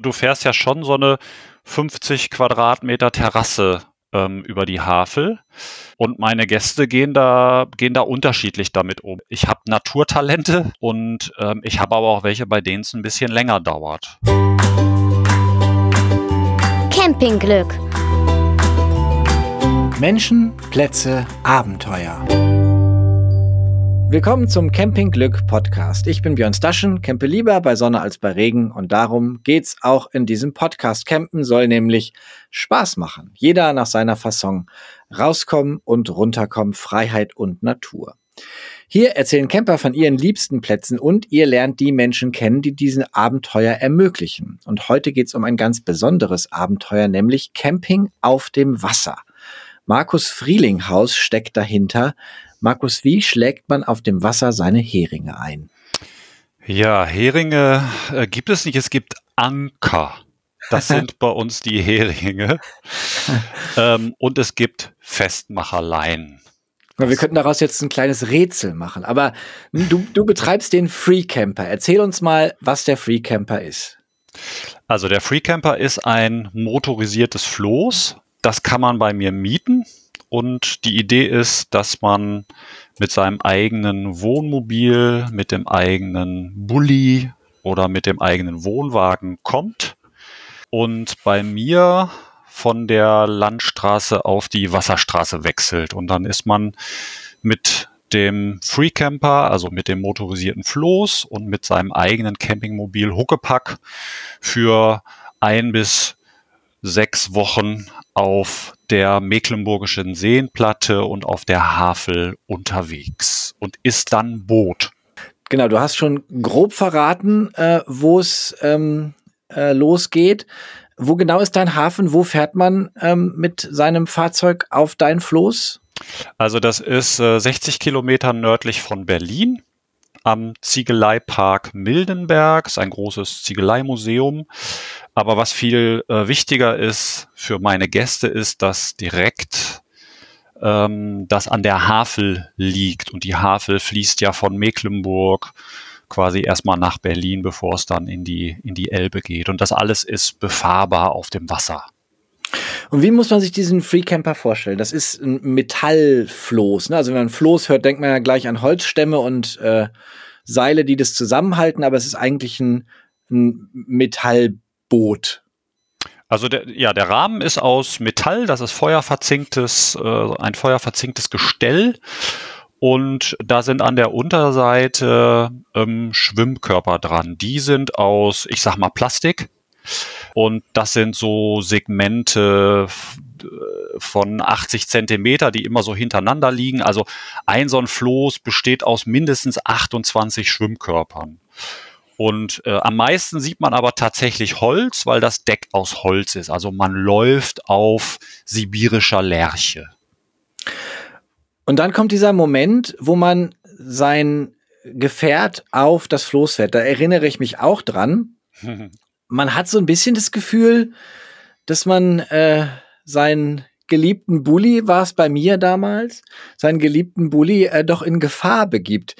Du fährst ja schon so eine 50 Quadratmeter Terrasse ähm, über die Havel. Und meine Gäste gehen da, gehen da unterschiedlich damit um. Ich habe Naturtalente und ähm, ich habe aber auch welche, bei denen es ein bisschen länger dauert. Campingglück. Menschen, Plätze, Abenteuer. Willkommen zum Campingglück Podcast. Ich bin Björn Staschen, campe lieber bei Sonne als bei Regen und darum geht's auch in diesem Podcast. Campen soll nämlich Spaß machen. Jeder nach seiner Fasson. Rauskommen und runterkommen, Freiheit und Natur. Hier erzählen Camper von ihren liebsten Plätzen und ihr lernt die Menschen kennen, die diesen Abenteuer ermöglichen. Und heute geht's um ein ganz besonderes Abenteuer, nämlich Camping auf dem Wasser. Markus Frielinghaus steckt dahinter. Markus, wie schlägt man auf dem Wasser seine Heringe ein? Ja, Heringe äh, gibt es nicht, es gibt Anker. Das sind bei uns die Heringe. ähm, und es gibt Festmacherlein. Wir könnten daraus jetzt ein kleines Rätsel machen. Aber du, du betreibst den Free Camper. Erzähl uns mal, was der Free Camper ist. Also der Free Camper ist ein motorisiertes Floß. Das kann man bei mir mieten. Und die Idee ist, dass man mit seinem eigenen Wohnmobil, mit dem eigenen Bulli oder mit dem eigenen Wohnwagen kommt und bei mir von der Landstraße auf die Wasserstraße wechselt. Und dann ist man mit dem Free Camper, also mit dem motorisierten Floß und mit seinem eigenen Campingmobil Huckepack für ein bis sechs Wochen auf der Mecklenburgischen Seenplatte und auf der Havel unterwegs und ist dann Boot. Genau, du hast schon grob verraten, äh, wo es ähm, äh, losgeht. Wo genau ist dein Hafen? Wo fährt man ähm, mit seinem Fahrzeug auf dein Floß? Also das ist äh, 60 Kilometer nördlich von Berlin am Ziegeleipark Mildenberg. Das ist ein großes Ziegeleimuseum. Aber was viel äh, wichtiger ist für meine Gäste, ist, dass direkt ähm, das an der Havel liegt. Und die Havel fließt ja von Mecklenburg quasi erstmal nach Berlin, bevor es dann in die, in die Elbe geht. Und das alles ist befahrbar auf dem Wasser. Und wie muss man sich diesen Free Camper vorstellen? Das ist ein Metallfloß. Ne? Also wenn man Floß hört, denkt man ja gleich an Holzstämme und äh, Seile, die das zusammenhalten, aber es ist eigentlich ein, ein Metallboot. Also der, ja, der Rahmen ist aus Metall, das ist feuerverzinktes, äh, ein feuerverzinktes Gestell. Und da sind an der Unterseite ähm, Schwimmkörper dran. Die sind aus, ich sag mal, Plastik. Und das sind so Segmente von 80 Zentimeter, die immer so hintereinander liegen. Also ein so ein Floß besteht aus mindestens 28 Schwimmkörpern. Und äh, am meisten sieht man aber tatsächlich Holz, weil das Deck aus Holz ist. Also man läuft auf sibirischer Lerche. Und dann kommt dieser Moment, wo man sein Gefährt auf das Floß fährt. Da erinnere ich mich auch dran. man hat so ein bisschen das Gefühl, dass man äh, seinen geliebten Bully, war es bei mir damals, seinen geliebten Bully äh, doch in Gefahr begibt.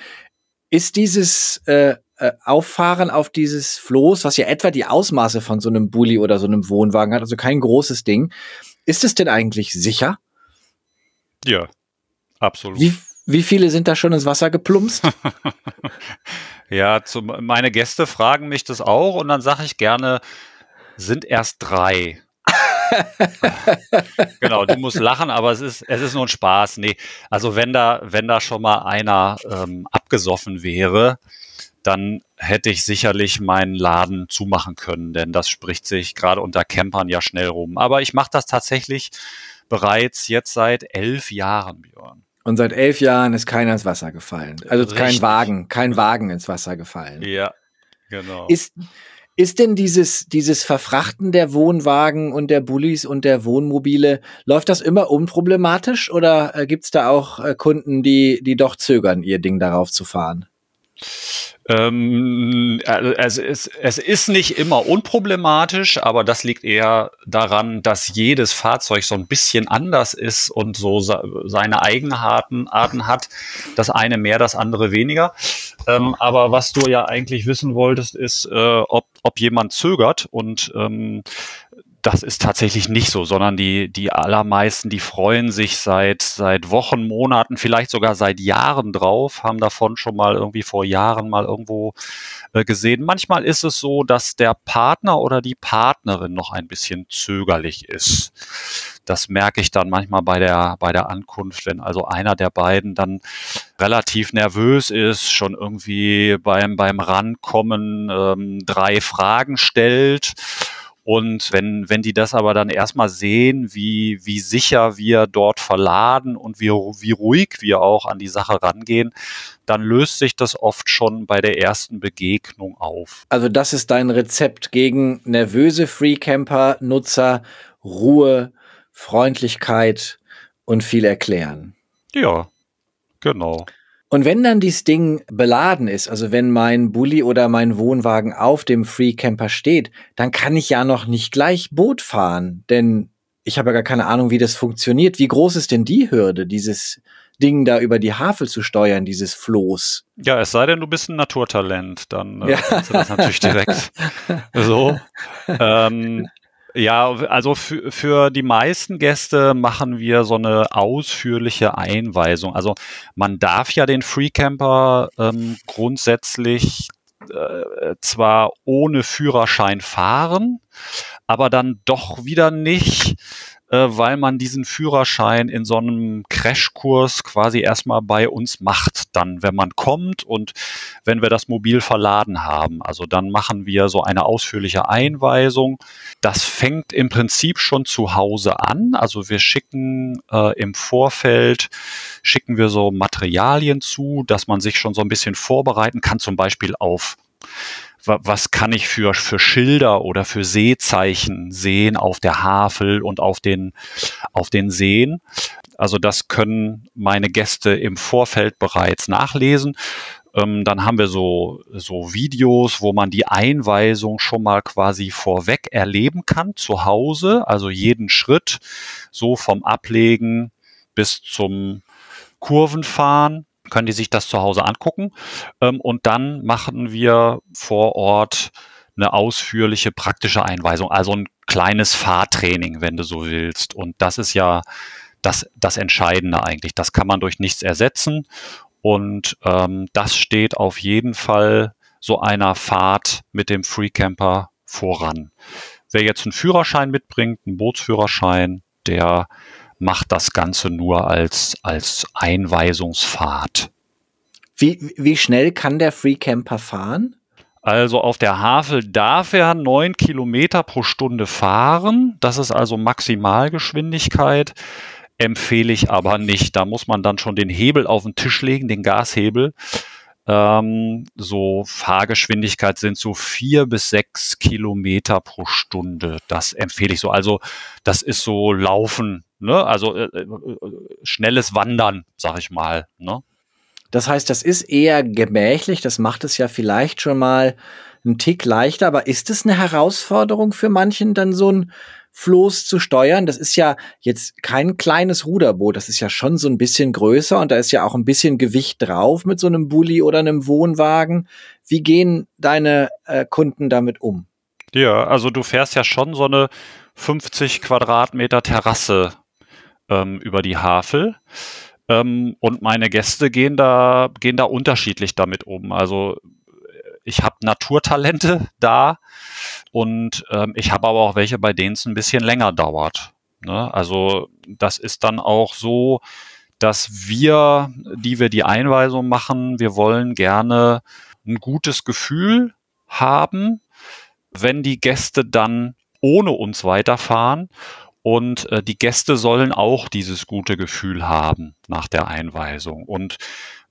Ist dieses äh, äh, Auffahren auf dieses Floß, was ja etwa die Ausmaße von so einem Bully oder so einem Wohnwagen hat, also kein großes Ding, ist es denn eigentlich sicher? Ja, absolut. Wie, wie viele sind da schon ins Wasser geplumpst? Ja, zum, meine Gäste fragen mich das auch und dann sage ich gerne, sind erst drei. genau, du musst lachen, aber es ist, es ist nur ein Spaß. Nee, also wenn da, wenn da schon mal einer ähm, abgesoffen wäre, dann hätte ich sicherlich meinen Laden zumachen können, denn das spricht sich gerade unter Campern ja schnell rum. Aber ich mache das tatsächlich bereits jetzt seit elf Jahren, Björn. Und seit elf Jahren ist keiner ins Wasser gefallen. Also Richtig. kein Wagen, kein Wagen ins Wasser gefallen. Ja, genau. Ist, ist denn dieses, dieses Verfrachten der Wohnwagen und der Bullis und der Wohnmobile, läuft das immer unproblematisch oder äh, gibt es da auch äh, Kunden, die, die doch zögern, ihr Ding darauf zu fahren? Ähm, also es, es ist nicht immer unproblematisch, aber das liegt eher daran, dass jedes Fahrzeug so ein bisschen anders ist und so seine Eigenarten Arten hat. Das eine mehr, das andere weniger. Ähm, aber was du ja eigentlich wissen wolltest, ist, äh, ob, ob jemand zögert und ähm, das ist tatsächlich nicht so, sondern die, die allermeisten, die freuen sich seit, seit Wochen, Monaten, vielleicht sogar seit Jahren drauf, haben davon schon mal irgendwie vor Jahren mal irgendwo äh, gesehen. Manchmal ist es so, dass der Partner oder die Partnerin noch ein bisschen zögerlich ist. Das merke ich dann manchmal bei der, bei der Ankunft, wenn also einer der beiden dann relativ nervös ist, schon irgendwie beim, beim Rankommen ähm, drei Fragen stellt und wenn, wenn die das aber dann erstmal sehen, wie, wie sicher wir dort verladen und wie, wie ruhig wir auch an die Sache rangehen, dann löst sich das oft schon bei der ersten Begegnung auf. Also das ist dein Rezept gegen nervöse Freecamper-Nutzer, Ruhe, Freundlichkeit und viel erklären. Ja, genau. Und wenn dann dieses Ding beladen ist, also wenn mein Bulli oder mein Wohnwagen auf dem Free Camper steht, dann kann ich ja noch nicht gleich Boot fahren, denn ich habe ja gar keine Ahnung, wie das funktioniert. Wie groß ist denn die Hürde, dieses Ding da über die Havel zu steuern, dieses Floß? Ja, es sei denn, du bist ein Naturtalent, dann äh, ja. kannst du das natürlich direkt so. Ähm, ja, also für, für die meisten Gäste machen wir so eine ausführliche Einweisung. Also man darf ja den Freecamper ähm, grundsätzlich äh, zwar ohne Führerschein fahren, aber dann doch wieder nicht äh, weil man diesen Führerschein in so einem Crashkurs quasi erstmal bei uns macht, dann, wenn man kommt und wenn wir das Mobil verladen haben. Also dann machen wir so eine ausführliche Einweisung. Das fängt im Prinzip schon zu Hause an. Also wir schicken äh, im Vorfeld, schicken wir so Materialien zu, dass man sich schon so ein bisschen vorbereiten kann, zum Beispiel auf was kann ich für, für Schilder oder für Seezeichen sehen auf der Havel und auf den, auf den Seen. Also das können meine Gäste im Vorfeld bereits nachlesen. Ähm, dann haben wir so, so Videos, wo man die Einweisung schon mal quasi vorweg erleben kann zu Hause. Also jeden Schritt so vom Ablegen bis zum Kurvenfahren können die sich das zu Hause angucken. Ähm, und dann machen wir vor Ort eine ausführliche praktische Einweisung, also ein kleines Fahrtraining, wenn du so willst. Und das ist ja das, das Entscheidende eigentlich. Das kann man durch nichts ersetzen. Und ähm, das steht auf jeden Fall so einer Fahrt mit dem Freecamper voran. Wer jetzt einen Führerschein mitbringt, einen Bootsführerschein, der macht das Ganze nur als, als Einweisungsfahrt. Wie, wie schnell kann der Freecamper fahren? Also auf der Havel darf er neun Kilometer pro Stunde fahren. Das ist also Maximalgeschwindigkeit. Empfehle ich aber nicht. Da muss man dann schon den Hebel auf den Tisch legen, den Gashebel. Ähm, so Fahrgeschwindigkeit sind so vier bis sechs Kilometer pro Stunde. Das empfehle ich so. Also das ist so Laufen Ne? Also äh, äh, schnelles Wandern, sag ich mal. Ne? Das heißt, das ist eher gemächlich, das macht es ja vielleicht schon mal einen Tick leichter, aber ist es eine Herausforderung für manchen, dann so ein Floß zu steuern? Das ist ja jetzt kein kleines Ruderboot, das ist ja schon so ein bisschen größer und da ist ja auch ein bisschen Gewicht drauf mit so einem Bulli oder einem Wohnwagen. Wie gehen deine äh, Kunden damit um? Ja, also du fährst ja schon so eine 50 Quadratmeter Terrasse ähm, über die Havel. Ähm, und meine Gäste gehen da, gehen da unterschiedlich damit um. Also ich habe Naturtalente da und ähm, ich habe aber auch welche, bei denen es ein bisschen länger dauert. Ne? Also das ist dann auch so, dass wir, die wir die Einweisung machen, wir wollen gerne ein gutes Gefühl haben, wenn die Gäste dann ohne uns weiterfahren und äh, die Gäste sollen auch dieses gute Gefühl haben nach der Einweisung. Und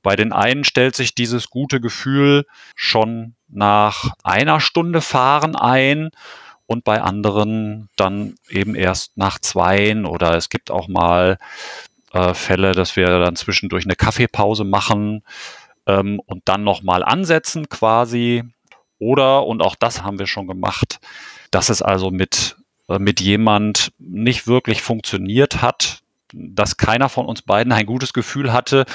bei den einen stellt sich dieses gute Gefühl schon nach einer Stunde Fahren ein und bei anderen dann eben erst nach zweien oder es gibt auch mal äh, Fälle, dass wir dann zwischendurch eine Kaffeepause machen ähm, und dann nochmal ansetzen quasi. Oder, und auch das haben wir schon gemacht, dass es also mit äh, mit jemand nicht wirklich funktioniert hat, dass keiner von uns beiden ein gutes Gefühl hatte.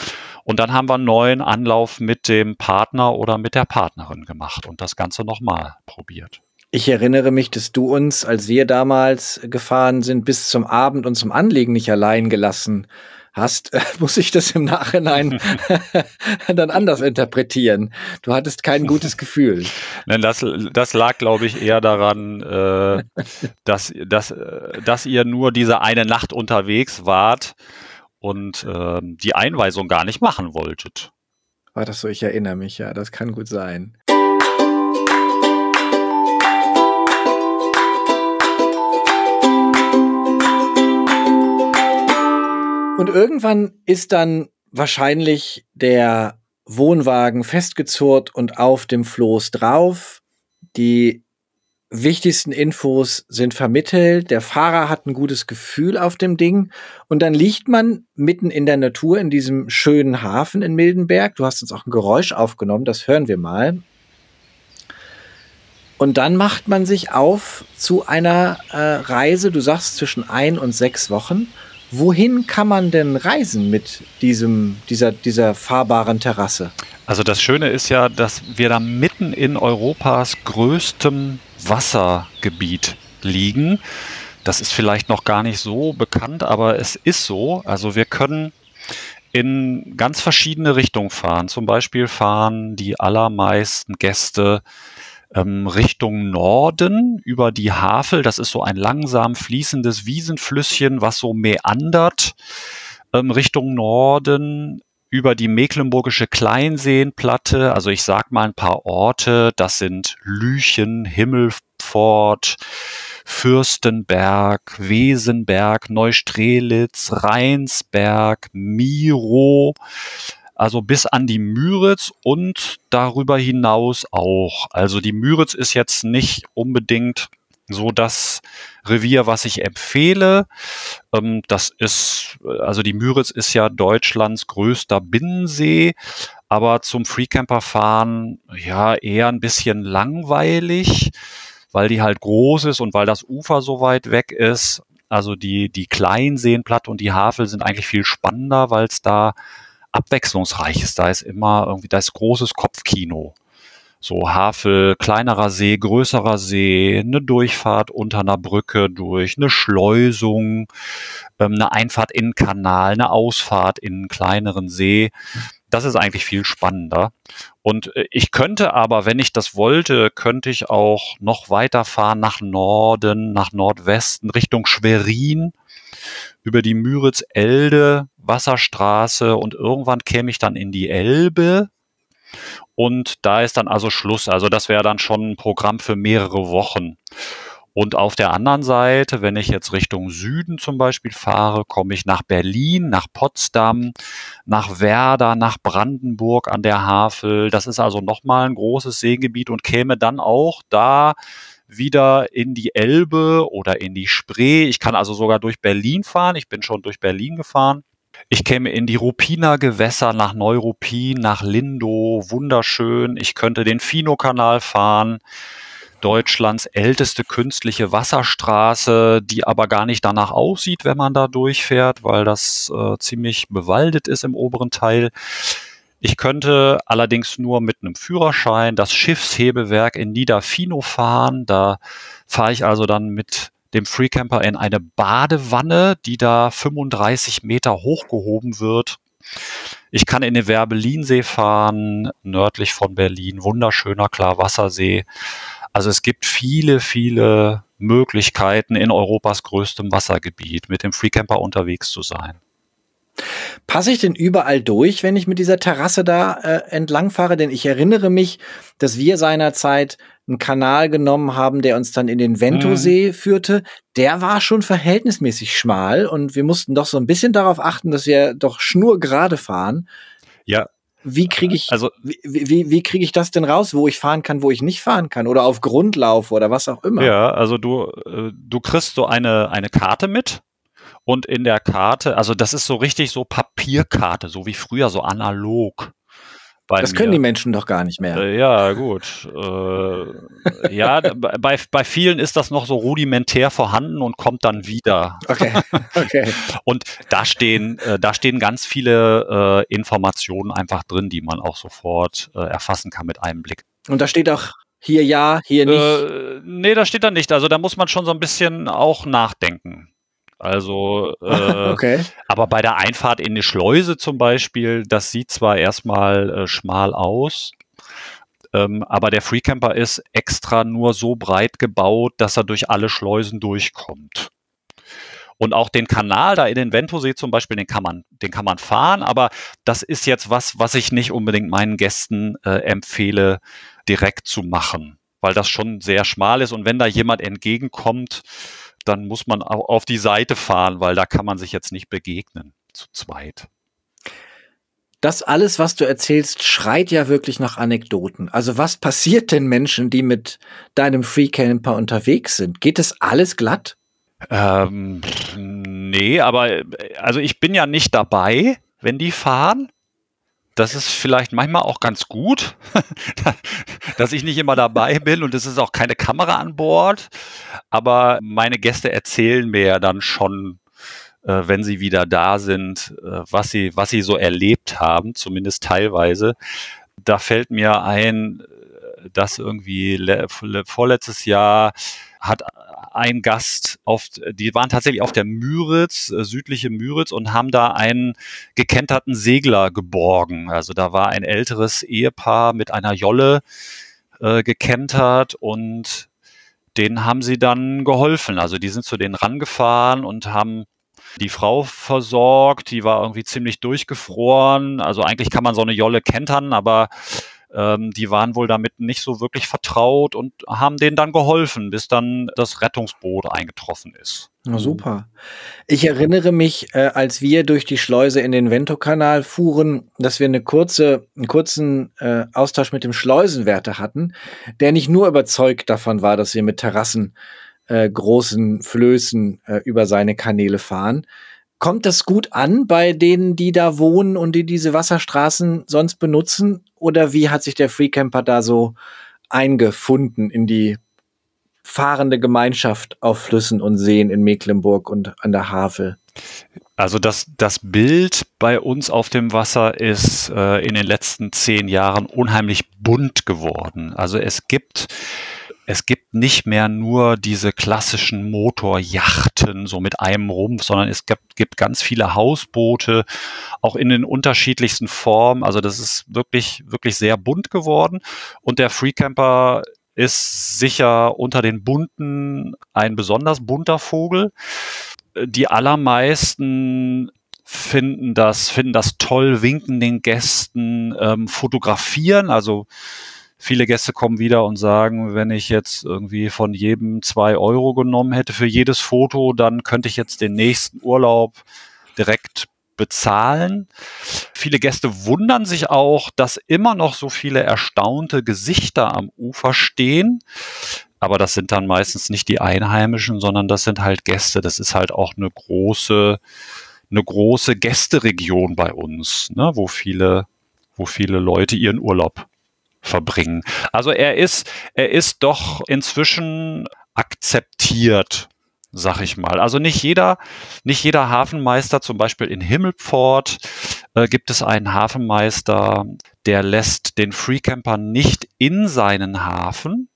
Und dann haben wir einen neuen Anlauf mit dem Partner oder mit der Partnerin gemacht und das Ganze nochmal probiert. Ich erinnere mich, dass du uns, als wir damals gefahren sind, bis zum Abend und zum Anlegen nicht allein gelassen hast, muss ich das im Nachhinein dann anders interpretieren. Du hattest kein gutes Gefühl. Nein, das, das lag, glaube ich, eher daran, äh, dass, dass, äh, dass ihr nur diese eine Nacht unterwegs wart und äh, die Einweisung gar nicht machen wolltet. War das so? Ich erinnere mich, ja, das kann gut sein. Und irgendwann ist dann wahrscheinlich der Wohnwagen festgezurrt und auf dem Floß drauf. Die wichtigsten Infos sind vermittelt. Der Fahrer hat ein gutes Gefühl auf dem Ding. Und dann liegt man mitten in der Natur in diesem schönen Hafen in Mildenberg. Du hast uns auch ein Geräusch aufgenommen, das hören wir mal. Und dann macht man sich auf zu einer äh, Reise, du sagst zwischen ein und sechs Wochen. Wohin kann man denn reisen mit diesem, dieser, dieser fahrbaren Terrasse? Also das Schöne ist ja, dass wir da mitten in Europas größtem Wassergebiet liegen. Das ist vielleicht noch gar nicht so bekannt, aber es ist so. Also wir können in ganz verschiedene Richtungen fahren. Zum Beispiel fahren die allermeisten Gäste ähm, Richtung Norden über die Havel. Das ist so ein langsam fließendes Wiesenflüsschen, was so meandert ähm, Richtung Norden über die Mecklenburgische Kleinseenplatte. Also ich sag mal ein paar Orte. Das sind Lüchen, Himmelfort, Fürstenberg, Wesenberg, Neustrelitz, Rheinsberg, Miro also bis an die Müritz und darüber hinaus auch. Also die Müritz ist jetzt nicht unbedingt so das Revier, was ich empfehle. Ähm, das ist, also die Müritz ist ja Deutschlands größter Binnensee, aber zum Freecamper fahren ja eher ein bisschen langweilig, weil die halt groß ist und weil das Ufer so weit weg ist. Also die, die Kleinseenplatte und die Havel sind eigentlich viel spannender, weil es da abwechslungsreiches. Da ist immer irgendwie, da ist großes Kopfkino. So Havel, kleinerer See, größerer See, eine Durchfahrt unter einer Brücke durch, eine Schleusung, ähm, eine Einfahrt in einen Kanal, eine Ausfahrt in einen kleineren See. Das ist eigentlich viel spannender. Und äh, ich könnte aber, wenn ich das wollte, könnte ich auch noch weiterfahren nach Norden, nach Nordwesten, Richtung Schwerin über die Müritz-Elde Wasserstraße und irgendwann käme ich dann in die Elbe und da ist dann also Schluss. Also das wäre dann schon ein Programm für mehrere Wochen. Und auf der anderen Seite, wenn ich jetzt Richtung Süden zum Beispiel fahre, komme ich nach Berlin, nach Potsdam, nach Werder, nach Brandenburg an der Havel. Das ist also nochmal ein großes Seegebiet und käme dann auch da wieder in die Elbe oder in die Spree. Ich kann also sogar durch Berlin fahren. Ich bin schon durch Berlin gefahren. Ich käme in die Ruppiner Gewässer nach Neuruppin, nach Lindow, wunderschön. Ich könnte den Fino-Kanal fahren. Deutschlands älteste künstliche Wasserstraße, die aber gar nicht danach aussieht, wenn man da durchfährt, weil das äh, ziemlich bewaldet ist im oberen Teil. Ich könnte allerdings nur mit einem Führerschein das Schiffshebewerk in Niederfino fahren. Da fahre ich also dann mit dem Freecamper in eine Badewanne, die da 35 Meter hochgehoben wird. Ich kann in den Werbelinsee fahren, nördlich von Berlin, wunderschöner Klarwassersee. Also es gibt viele, viele Möglichkeiten in Europas größtem Wassergebiet mit dem Freecamper unterwegs zu sein. Passe ich denn überall durch, wenn ich mit dieser Terrasse da äh, entlang fahre? Denn ich erinnere mich, dass wir seinerzeit einen Kanal genommen haben, der uns dann in den Ventosee mhm. führte. Der war schon verhältnismäßig schmal und wir mussten doch so ein bisschen darauf achten, dass wir doch schnurgerade fahren. Ja. Wie kriege ich, also, wie, wie, wie kriege ich das denn raus, wo ich fahren kann, wo ich nicht fahren kann oder auf Grundlauf oder was auch immer? Ja, also du, äh, du kriegst so eine, eine Karte mit und in der Karte, also das ist so richtig so Papierkarte, so wie früher, so analog. das mir. können die Menschen doch gar nicht mehr. Äh, ja, gut. Äh, ja, bei, bei vielen ist das noch so rudimentär vorhanden und kommt dann wieder. Okay, okay. Und da stehen, äh, da stehen ganz viele äh, Informationen einfach drin, die man auch sofort äh, erfassen kann mit einem Blick. Und da steht auch hier ja, hier nicht. Äh, nee, da steht da nicht. Also da muss man schon so ein bisschen auch nachdenken. Also, äh, okay. aber bei der Einfahrt in die Schleuse zum Beispiel, das sieht zwar erstmal äh, schmal aus, ähm, aber der Freecamper ist extra nur so breit gebaut, dass er durch alle Schleusen durchkommt. Und auch den Kanal da in den Ventosee zum Beispiel, den kann man, den kann man fahren, aber das ist jetzt was, was ich nicht unbedingt meinen Gästen äh, empfehle, direkt zu machen, weil das schon sehr schmal ist und wenn da jemand entgegenkommt, dann muss man auch auf die Seite fahren, weil da kann man sich jetzt nicht begegnen zu zweit. Das alles, was du erzählst, schreit ja wirklich nach Anekdoten. Also was passiert denn Menschen, die mit deinem Freecamper unterwegs sind? Geht es alles glatt? Ähm, nee, aber also ich bin ja nicht dabei, wenn die fahren. Das ist vielleicht manchmal auch ganz gut, dass ich nicht immer dabei bin und es ist auch keine Kamera an Bord. Aber meine Gäste erzählen mir ja dann schon, äh, wenn sie wieder da sind, äh, was sie, was sie so erlebt haben, zumindest teilweise. Da fällt mir ein, äh, dass irgendwie vorletztes Jahr hat ein Gast auf, die waren tatsächlich auf der Müritz, äh, südliche Müritz und haben da einen gekenterten Segler geborgen. Also da war ein älteres Ehepaar mit einer Jolle äh, gekentert und denen haben sie dann geholfen. Also die sind zu denen rangefahren und haben die Frau versorgt, die war irgendwie ziemlich durchgefroren. Also eigentlich kann man so eine Jolle kentern, aber ähm, die waren wohl damit nicht so wirklich vertraut und haben denen dann geholfen, bis dann das Rettungsboot eingetroffen ist. Na super. Ich erinnere mich, äh, als wir durch die Schleuse in den Vento-Kanal fuhren, dass wir eine kurze, einen kurzen äh, Austausch mit dem Schleusenwärter hatten, der nicht nur überzeugt davon war, dass wir mit Terrassen äh, großen Flößen äh, über seine Kanäle fahren. Kommt das gut an bei denen, die da wohnen und die diese Wasserstraßen sonst benutzen? Oder wie hat sich der Freecamper da so eingefunden in die fahrende Gemeinschaft auf Flüssen und Seen in Mecklenburg und an der Havel? Also das, das Bild bei uns auf dem Wasser ist äh, in den letzten zehn Jahren unheimlich bunt geworden. Also es gibt es gibt nicht mehr nur diese klassischen Motorjachten so mit einem Rumpf, sondern es gibt, gibt ganz viele Hausboote, auch in den unterschiedlichsten Formen. Also das ist wirklich, wirklich sehr bunt geworden. Und der Freecamper ist sicher unter den bunten ein besonders bunter Vogel. Die allermeisten finden das, finden das toll, winken den Gästen, ähm, fotografieren, also Viele Gäste kommen wieder und sagen, wenn ich jetzt irgendwie von jedem zwei Euro genommen hätte für jedes Foto, dann könnte ich jetzt den nächsten Urlaub direkt bezahlen. Viele Gäste wundern sich auch, dass immer noch so viele erstaunte Gesichter am Ufer stehen. Aber das sind dann meistens nicht die Einheimischen, sondern das sind halt Gäste. Das ist halt auch eine große, eine große Gästeregion bei uns, ne, wo viele, wo viele Leute ihren Urlaub verbringen. Also er ist, er ist doch inzwischen akzeptiert, sag ich mal. Also nicht jeder, nicht jeder Hafenmeister, zum Beispiel in Himmelpfort äh, gibt es einen Hafenmeister, der lässt den Freecamper nicht in seinen Hafen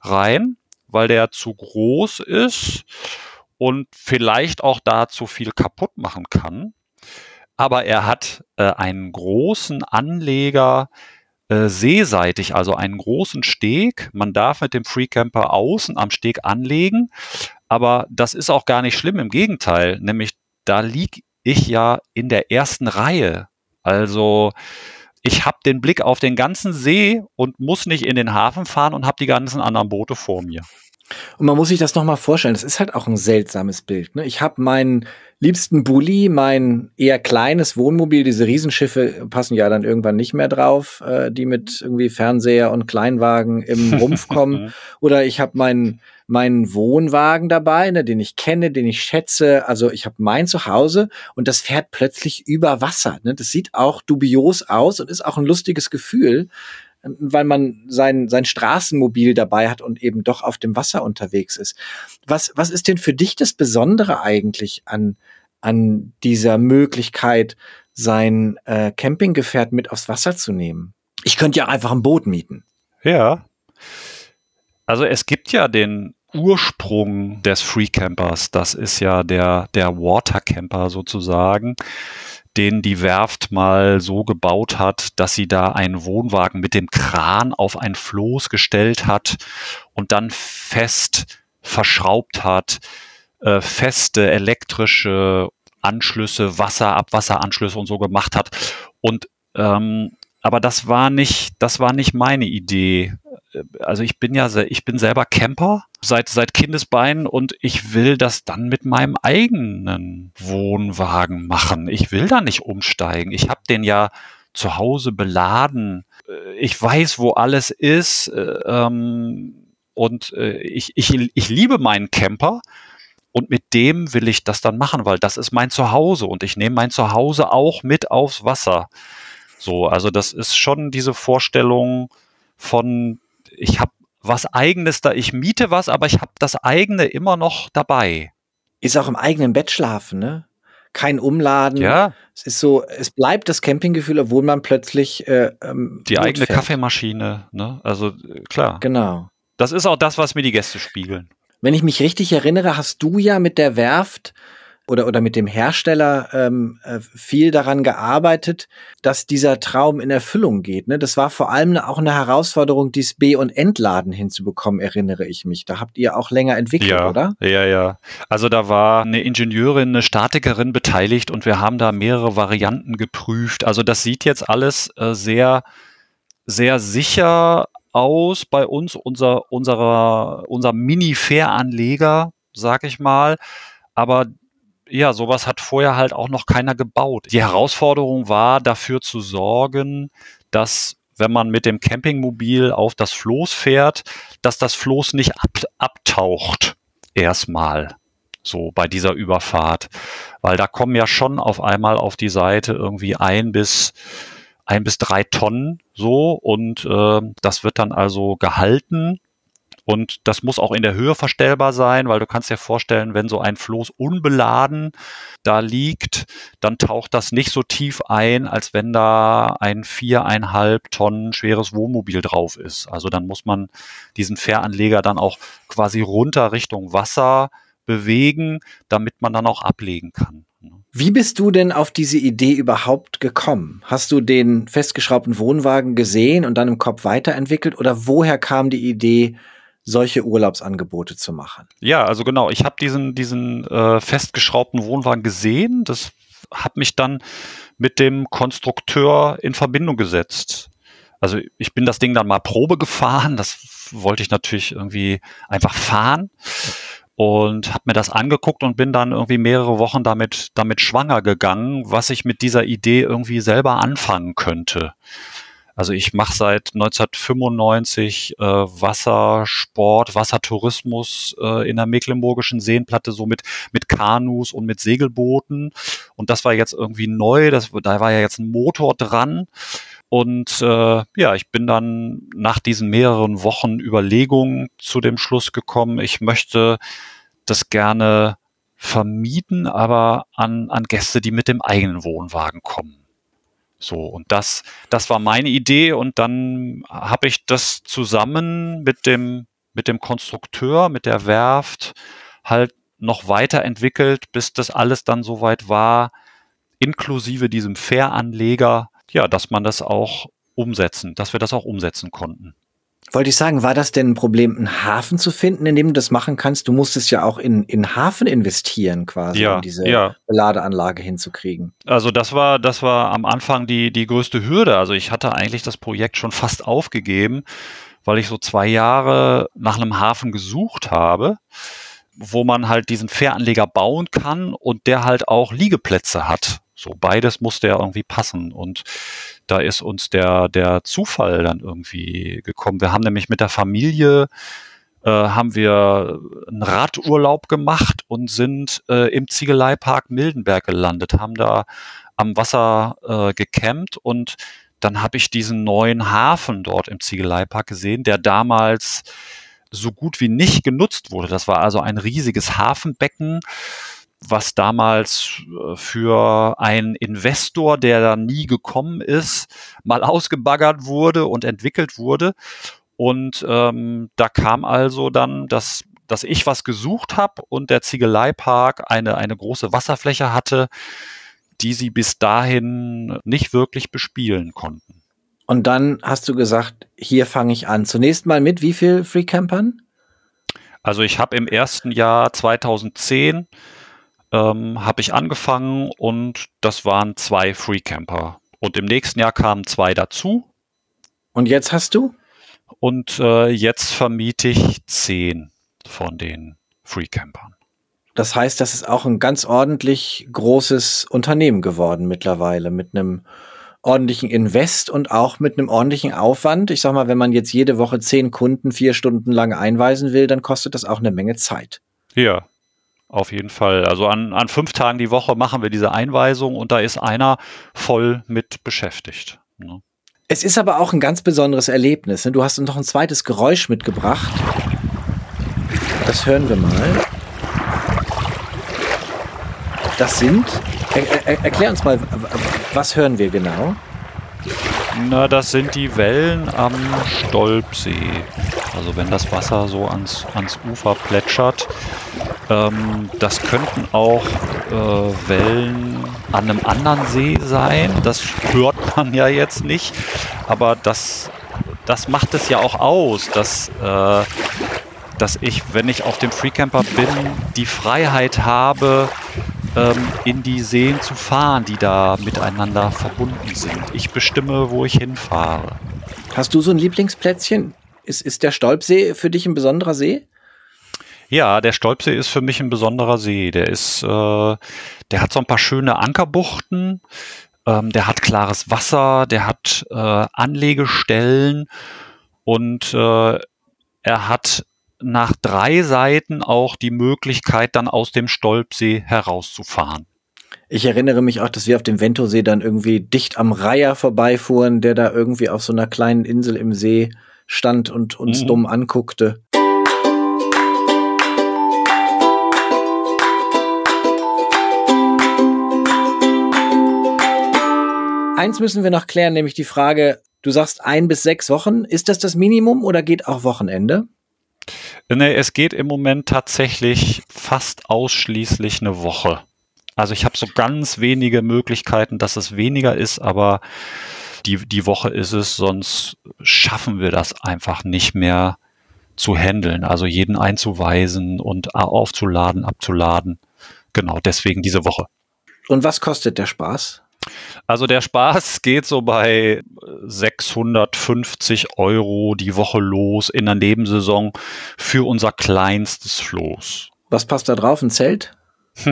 rein, weil der zu groß ist und vielleicht auch da zu viel kaputt machen kann. Aber er hat äh, einen großen Anleger, äh, seeseitig, also einen großen Steg. Man darf mit dem Freecamper außen am Steg anlegen, aber das ist auch gar nicht schlimm, im Gegenteil, nämlich da liege ich ja in der ersten Reihe. Also ich habe den Blick auf den ganzen See und muss nicht in den Hafen fahren und habe die ganzen anderen Boote vor mir. Und man muss sich das nochmal vorstellen, das ist halt auch ein seltsames Bild. Ne? Ich habe meinen liebsten Bulli, mein eher kleines Wohnmobil, diese Riesenschiffe passen ja dann irgendwann nicht mehr drauf, äh, die mit irgendwie Fernseher und Kleinwagen im Rumpf kommen. Oder ich habe meinen meinen Wohnwagen dabei, ne, den ich kenne, den ich schätze. Also ich habe mein Zuhause und das fährt plötzlich über Wasser. Ne? Das sieht auch dubios aus und ist auch ein lustiges Gefühl weil man sein, sein Straßenmobil dabei hat und eben doch auf dem Wasser unterwegs ist. Was, was ist denn für dich das Besondere eigentlich an, an dieser Möglichkeit, sein äh, Campinggefährt mit aufs Wasser zu nehmen? Ich könnte ja einfach ein Boot mieten. Ja. Also es gibt ja den Ursprung des Free Campers. Das ist ja der, der Water Camper sozusagen den die Werft mal so gebaut hat, dass sie da einen Wohnwagen mit dem Kran auf ein Floß gestellt hat und dann fest verschraubt hat, äh, feste elektrische Anschlüsse, Wasser, Abwasseranschlüsse und so gemacht hat. Und ähm, aber das war nicht, das war nicht meine Idee. Also ich bin ja, ich bin selber Camper seit, seit Kindesbeinen und ich will das dann mit meinem eigenen Wohnwagen machen. Ich will da nicht umsteigen. Ich habe den ja zu Hause beladen. Äh, ich weiß, wo alles ist. Äh, ähm, und äh, ich, ich, ich liebe meinen Camper. Und mit dem will ich das dann machen, weil das ist mein Zuhause und ich nehme mein Zuhause auch mit aufs Wasser. So, also das ist schon diese Vorstellung von, ich habe was eigenes da, ich miete was, aber ich habe das eigene immer noch dabei. Ist auch im eigenen Bett schlafen, ne? Kein Umladen. Ja. Es ist so, es bleibt das Campinggefühl, obwohl man plötzlich äh, ähm, die eigene fährt. Kaffeemaschine, ne? Also äh, klar. Genau. Das ist auch das, was mir die Gäste spiegeln. Wenn ich mich richtig erinnere, hast du ja mit der Werft oder, oder mit dem Hersteller ähm, äh, viel daran gearbeitet, dass dieser Traum in Erfüllung geht. Ne? Das war vor allem auch eine Herausforderung, dieses B- und Entladen hinzubekommen, erinnere ich mich. Da habt ihr auch länger entwickelt, ja, oder? Ja, ja. Also da war eine Ingenieurin, eine Statikerin beteiligt und wir haben da mehrere Varianten geprüft. Also das sieht jetzt alles äh, sehr, sehr sicher aus bei uns, unser, unserer, unser Mini-Fähranleger, sag ich mal. Aber ja, sowas hat vorher halt auch noch keiner gebaut. Die Herausforderung war, dafür zu sorgen, dass wenn man mit dem Campingmobil auf das Floß fährt, dass das Floß nicht ab, abtaucht. Erstmal. So bei dieser Überfahrt. Weil da kommen ja schon auf einmal auf die Seite irgendwie ein bis ein bis drei Tonnen so und äh, das wird dann also gehalten und das muss auch in der Höhe verstellbar sein, weil du kannst dir vorstellen, wenn so ein Floß unbeladen da liegt, dann taucht das nicht so tief ein, als wenn da ein viereinhalb Tonnen schweres Wohnmobil drauf ist. Also dann muss man diesen Fähranleger dann auch quasi runter Richtung Wasser bewegen, damit man dann auch ablegen kann. Wie bist du denn auf diese Idee überhaupt gekommen? Hast du den festgeschraubten Wohnwagen gesehen und dann im Kopf weiterentwickelt oder woher kam die Idee, solche Urlaubsangebote zu machen. Ja, also genau. Ich habe diesen, diesen äh, festgeschraubten Wohnwagen gesehen. Das hat mich dann mit dem Konstrukteur in Verbindung gesetzt. Also ich bin das Ding dann mal Probe gefahren. Das wollte ich natürlich irgendwie einfach fahren und habe mir das angeguckt und bin dann irgendwie mehrere Wochen damit damit schwanger gegangen, was ich mit dieser Idee irgendwie selber anfangen könnte. Also ich mache seit 1995 äh, Wassersport, Wassertourismus äh, in der Mecklenburgischen Seenplatte, so mit, mit Kanus und mit Segelbooten. Und das war jetzt irgendwie neu, das, da war ja jetzt ein Motor dran. Und äh, ja, ich bin dann nach diesen mehreren Wochen Überlegungen zu dem Schluss gekommen, ich möchte das gerne vermieten, aber an, an Gäste, die mit dem eigenen Wohnwagen kommen. So, und das, das war meine Idee und dann habe ich das zusammen mit dem, mit dem Konstrukteur, mit der Werft halt noch weiterentwickelt, bis das alles dann soweit war, inklusive diesem Fähranleger, ja, dass man das auch umsetzen, dass wir das auch umsetzen konnten. Wollte ich sagen, war das denn ein Problem, einen Hafen zu finden, in dem du das machen kannst? Du musstest ja auch in, in Hafen investieren, quasi, ja, um diese ja. Beladeanlage hinzukriegen. Also das war, das war am Anfang die, die größte Hürde. Also ich hatte eigentlich das Projekt schon fast aufgegeben, weil ich so zwei Jahre nach einem Hafen gesucht habe, wo man halt diesen Fähranleger bauen kann und der halt auch Liegeplätze hat. So beides musste ja irgendwie passen und da ist uns der, der Zufall dann irgendwie gekommen. Wir haben nämlich mit der Familie äh, haben wir einen Radurlaub gemacht und sind äh, im Ziegeleipark Mildenberg gelandet, haben da am Wasser äh, gecampt und dann habe ich diesen neuen Hafen dort im Ziegeleipark gesehen, der damals so gut wie nicht genutzt wurde. Das war also ein riesiges Hafenbecken, was damals äh, für einen Investor, der da nie gekommen ist, mal ausgebaggert wurde und entwickelt wurde. Und ähm, da kam also dann, dass, dass ich was gesucht habe und der Ziegeleipark eine, eine große Wasserfläche hatte, die sie bis dahin nicht wirklich bespielen konnten. Und dann hast du gesagt, hier fange ich an. Zunächst mal mit wie viel Freecampern? Also ich habe im ersten Jahr 2010 ähm, habe ich angefangen und das waren zwei Freecamper. Und im nächsten Jahr kamen zwei dazu. Und jetzt hast du? Und äh, jetzt vermiete ich zehn von den Freecampern. Das heißt, das ist auch ein ganz ordentlich großes Unternehmen geworden mittlerweile mit einem ordentlichen Invest und auch mit einem ordentlichen Aufwand. Ich sag mal, wenn man jetzt jede Woche zehn Kunden vier Stunden lang einweisen will, dann kostet das auch eine Menge Zeit. Ja, auf jeden Fall. Also an, an fünf Tagen die Woche machen wir diese Einweisung und da ist einer voll mit beschäftigt. Ne? Es ist aber auch ein ganz besonderes Erlebnis. Ne? Du hast uns noch ein zweites Geräusch mitgebracht. Das hören wir mal. Das sind, er, er, erklär uns mal, was hören wir genau? Na, das sind die Wellen am Stolpsee. Also wenn das Wasser so ans, ans Ufer plätschert. Ähm, das könnten auch äh, Wellen an einem anderen See sein. Das hört man ja jetzt nicht. Aber das, das macht es ja auch aus, dass, äh, dass ich, wenn ich auf dem Freecamper bin, die Freiheit habe, ähm, in die Seen zu fahren, die da miteinander verbunden sind. Ich bestimme, wo ich hinfahre. Hast du so ein Lieblingsplätzchen? Ist, ist der Stolpsee für dich ein besonderer See? Ja, der Stolpsee ist für mich ein besonderer See. Der ist, äh, der hat so ein paar schöne Ankerbuchten. Ähm, der hat klares Wasser, der hat äh, Anlegestellen und äh, er hat nach drei Seiten auch die Möglichkeit, dann aus dem Stolpsee herauszufahren. Ich erinnere mich auch, dass wir auf dem Ventosee dann irgendwie dicht am Reiher vorbeifuhren, der da irgendwie auf so einer kleinen Insel im See stand und uns mhm. dumm anguckte. Eins müssen wir noch klären, nämlich die Frage, du sagst ein bis sechs Wochen. Ist das das Minimum oder geht auch Wochenende? Nee, es geht im Moment tatsächlich fast ausschließlich eine Woche. Also ich habe so ganz wenige Möglichkeiten, dass es weniger ist, aber die, die Woche ist es, sonst schaffen wir das einfach nicht mehr zu handeln. Also jeden einzuweisen und aufzuladen, abzuladen. Genau, deswegen diese Woche. Und was kostet der Spaß? Also der Spaß geht so bei 650 Euro die Woche los in der Nebensaison für unser kleinstes Floß. Was passt da drauf? Ein Zelt?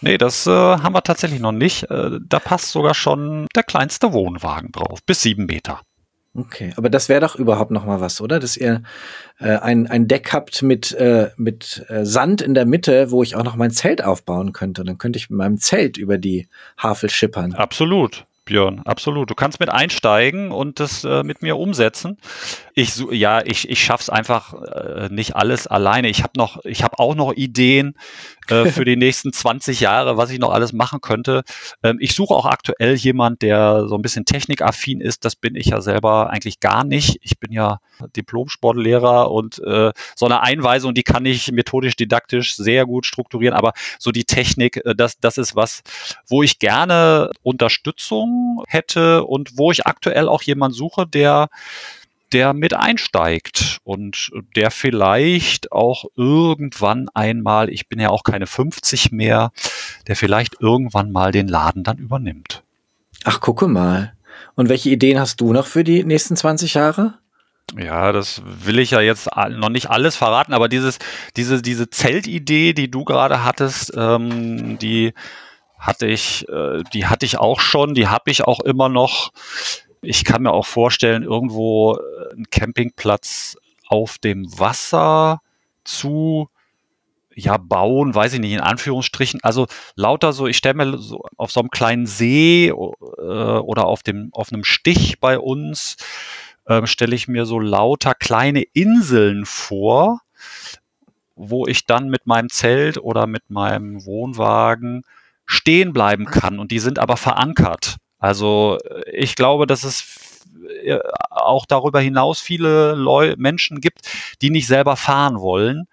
nee, das äh, haben wir tatsächlich noch nicht. Äh, da passt sogar schon der kleinste Wohnwagen drauf, bis sieben Meter. Okay, aber das wäre doch überhaupt noch mal was, oder? Dass ihr äh, ein, ein Deck habt mit, äh, mit äh, Sand in der Mitte, wo ich auch noch mein Zelt aufbauen könnte. Dann könnte ich mit meinem Zelt über die Havel schippern. Absolut. Björn, absolut. Du kannst mit einsteigen und das äh, mit mir umsetzen. Ich ja, ich, ich schaff's einfach äh, nicht alles alleine. Ich habe noch, ich habe auch noch Ideen äh, für die nächsten 20 Jahre, was ich noch alles machen könnte. Ähm, ich suche auch aktuell jemand, der so ein bisschen technikaffin ist. Das bin ich ja selber eigentlich gar nicht. Ich bin ja Diplom-Sportlehrer und äh, so eine Einweisung, die kann ich methodisch, didaktisch sehr gut strukturieren. Aber so die Technik, äh, das, das ist was, wo ich gerne Unterstützung hätte und wo ich aktuell auch jemanden suche, der der mit einsteigt und der vielleicht auch irgendwann einmal, ich bin ja auch keine 50 mehr, der vielleicht irgendwann mal den Laden dann übernimmt. Ach, gucke mal. Und welche Ideen hast du noch für die nächsten 20 Jahre? Ja, das will ich ja jetzt noch nicht alles verraten, aber dieses, diese, diese Zeltidee, die du gerade hattest, ähm, die hatte ich, äh, die hatte ich auch schon, die habe ich auch immer noch. Ich kann mir auch vorstellen, irgendwo äh, einen Campingplatz auf dem Wasser zu ja, bauen, weiß ich nicht, in Anführungsstrichen. Also lauter so, ich stelle mir so auf so einem kleinen See äh, oder auf dem, auf einem Stich bei uns, äh, stelle ich mir so lauter kleine Inseln vor, wo ich dann mit meinem Zelt oder mit meinem Wohnwagen stehen bleiben kann. Und die sind aber verankert. Also ich glaube, dass es äh, auch darüber hinaus viele Leu Menschen gibt, die nicht selber fahren wollen,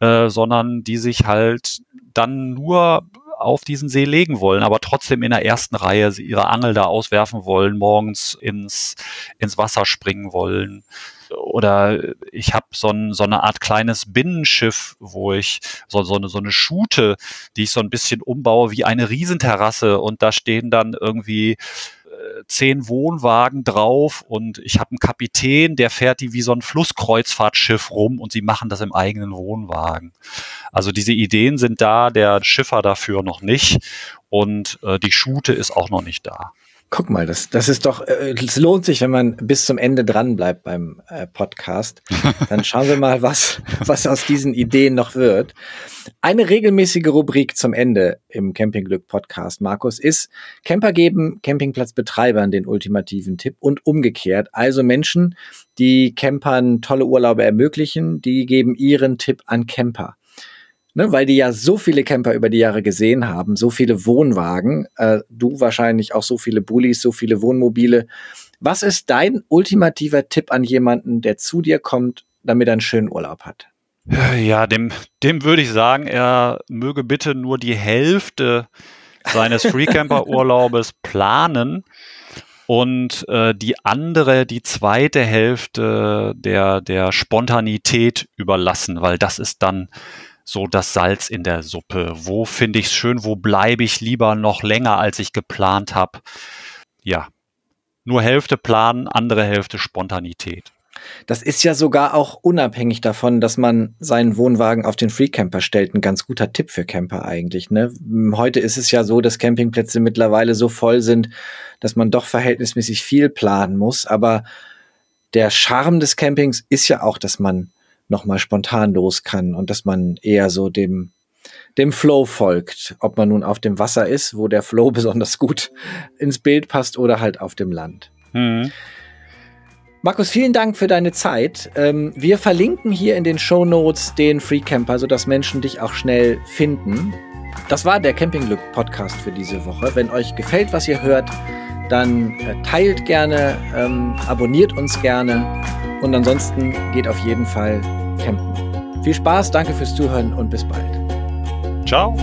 äh, sondern die sich halt dann nur auf diesen See legen wollen, aber trotzdem in der ersten Reihe ihre Angel da auswerfen wollen, morgens ins, ins Wasser springen wollen. Oder ich habe so, ein, so eine Art kleines Binnenschiff, wo ich so, so, eine, so eine Schute, die ich so ein bisschen umbaue wie eine Riesenterrasse und da stehen dann irgendwie zehn Wohnwagen drauf und ich habe einen Kapitän, der fährt die wie so ein Flusskreuzfahrtschiff rum und sie machen das im eigenen Wohnwagen. Also diese Ideen sind da, der Schiffer dafür noch nicht und äh, die Schute ist auch noch nicht da. Guck mal, das, das ist doch, äh, es lohnt sich, wenn man bis zum Ende dran bleibt beim äh, Podcast. Dann schauen wir mal, was, was aus diesen Ideen noch wird. Eine regelmäßige Rubrik zum Ende im Campingglück Podcast, Markus, ist Camper geben Campingplatzbetreibern den ultimativen Tipp und umgekehrt. Also Menschen, die Campern tolle Urlaube ermöglichen, die geben ihren Tipp an Camper ne, weil die ja so viele Camper über die Jahre gesehen haben, so viele Wohnwagen, äh, du wahrscheinlich auch so viele Bullis, so viele Wohnmobile. Was ist dein ultimativer Tipp an jemanden, der zu dir kommt, damit er einen schönen Urlaub hat? Ja, dem, dem würde ich sagen, er möge bitte nur die Hälfte seines Freecamper-Urlaubes planen und äh, die andere, die zweite Hälfte der, der Spontanität überlassen, weil das ist dann so das Salz in der Suppe? Wo finde ich es schön? Wo bleibe ich lieber noch länger, als ich geplant habe? Ja, nur Hälfte planen, andere Hälfte Spontanität. Das ist ja sogar auch unabhängig davon, dass man seinen Wohnwagen auf den Freecamper stellt. Ein ganz guter Tipp für Camper eigentlich. Ne? Heute ist es ja so, dass Campingplätze mittlerweile so voll sind, dass man doch verhältnismäßig viel planen muss. Aber der Charme des Campings ist ja auch, dass man nochmal spontan los kann und dass man eher so dem, dem Flow folgt. Ob man nun auf dem Wasser ist, wo der Flow besonders gut ins Bild passt oder halt auf dem Land. Mhm. Markus, vielen Dank für deine Zeit. Ähm, wir verlinken hier in den Show Notes den Free Camper, sodass Menschen dich auch schnell finden. Das war der Campingglück Podcast für diese Woche. Wenn euch gefällt, was ihr hört, dann teilt gerne, ähm, abonniert uns gerne und ansonsten geht auf jeden Fall campen. Viel Spaß, danke fürs Zuhören und bis bald. Ciao.